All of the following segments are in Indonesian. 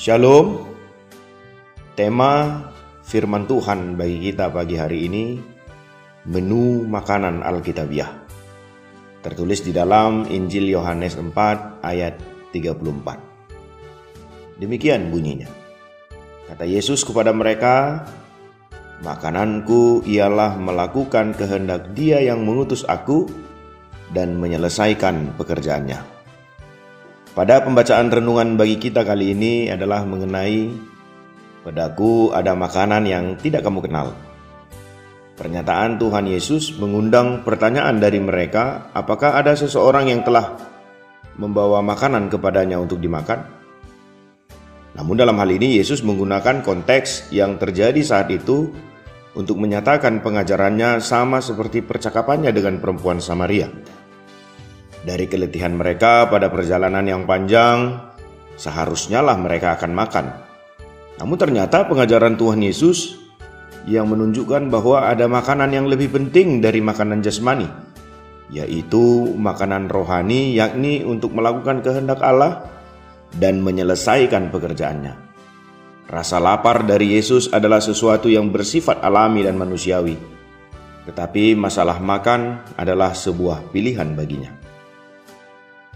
Shalom. Tema firman Tuhan bagi kita pagi hari ini menu makanan Alkitabiah. Tertulis di dalam Injil Yohanes 4 ayat 34. Demikian bunyinya. Kata Yesus kepada mereka, "Makananku ialah melakukan kehendak Dia yang mengutus aku dan menyelesaikan pekerjaannya." Pada pembacaan renungan bagi kita kali ini adalah mengenai Padaku ada makanan yang tidak kamu kenal. Pernyataan Tuhan Yesus mengundang pertanyaan dari mereka, apakah ada seseorang yang telah membawa makanan kepadanya untuk dimakan? Namun dalam hal ini Yesus menggunakan konteks yang terjadi saat itu untuk menyatakan pengajarannya sama seperti percakapannya dengan perempuan Samaria. Dari keletihan mereka pada perjalanan yang panjang, seharusnya lah mereka akan makan. Namun ternyata pengajaran Tuhan Yesus yang menunjukkan bahwa ada makanan yang lebih penting dari makanan jasmani, yaitu makanan rohani yakni untuk melakukan kehendak Allah dan menyelesaikan pekerjaannya. Rasa lapar dari Yesus adalah sesuatu yang bersifat alami dan manusiawi. Tetapi masalah makan adalah sebuah pilihan baginya.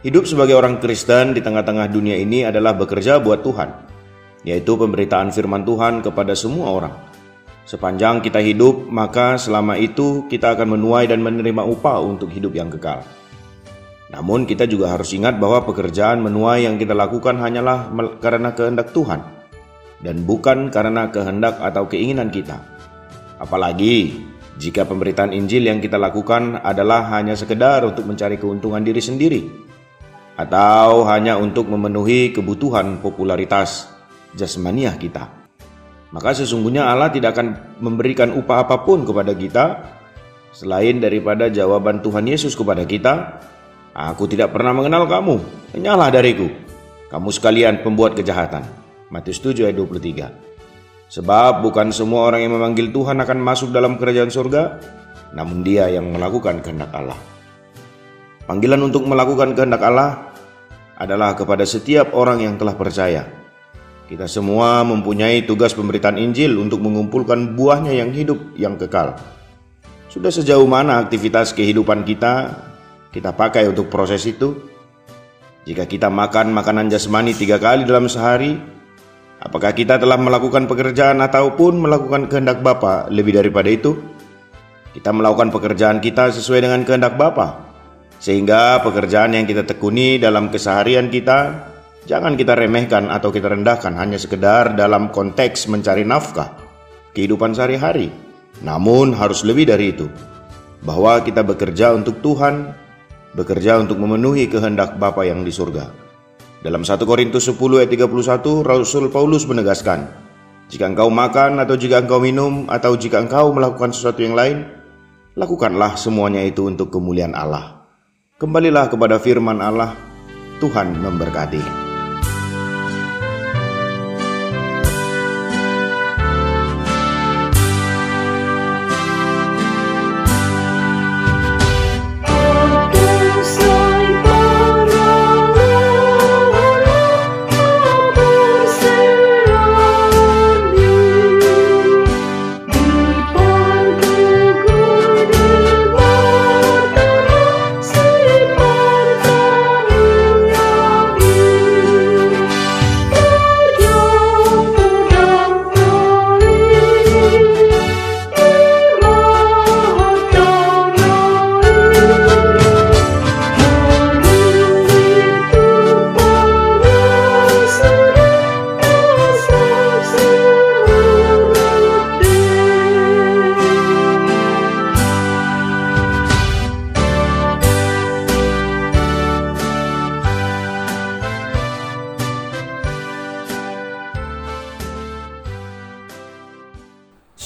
Hidup sebagai orang Kristen di tengah-tengah dunia ini adalah bekerja buat Tuhan yaitu pemberitaan firman Tuhan kepada semua orang. Sepanjang kita hidup, maka selama itu kita akan menuai dan menerima upah untuk hidup yang kekal. Namun kita juga harus ingat bahwa pekerjaan menuai yang kita lakukan hanyalah karena kehendak Tuhan dan bukan karena kehendak atau keinginan kita. Apalagi jika pemberitaan Injil yang kita lakukan adalah hanya sekedar untuk mencari keuntungan diri sendiri atau hanya untuk memenuhi kebutuhan popularitas jasmaniah kita. Maka sesungguhnya Allah tidak akan memberikan upah apa pun kepada kita selain daripada jawaban Tuhan Yesus kepada kita, Aku tidak pernah mengenal kamu, menyala dariku. Kamu sekalian pembuat kejahatan. Matius 7 ayat 23. Sebab bukan semua orang yang memanggil Tuhan akan masuk dalam kerajaan surga, namun dia yang melakukan kehendak Allah. Panggilan untuk melakukan kehendak Allah adalah kepada setiap orang yang telah percaya kita semua mempunyai tugas pemberitaan Injil untuk mengumpulkan buahnya yang hidup yang kekal. Sudah sejauh mana aktivitas kehidupan kita kita pakai untuk proses itu? Jika kita makan makanan jasmani tiga kali dalam sehari, apakah kita telah melakukan pekerjaan ataupun melakukan kehendak Bapa lebih daripada itu? Kita melakukan pekerjaan kita sesuai dengan kehendak Bapa, sehingga pekerjaan yang kita tekuni dalam keseharian kita Jangan kita remehkan atau kita rendahkan hanya sekedar dalam konteks mencari nafkah, kehidupan sehari-hari. Namun harus lebih dari itu, bahwa kita bekerja untuk Tuhan, bekerja untuk memenuhi kehendak Bapa yang di surga. Dalam 1 Korintus 10 ayat 31, Rasul Paulus menegaskan, jika engkau makan atau jika engkau minum atau jika engkau melakukan sesuatu yang lain, lakukanlah semuanya itu untuk kemuliaan Allah. Kembalilah kepada firman Allah, Tuhan memberkati.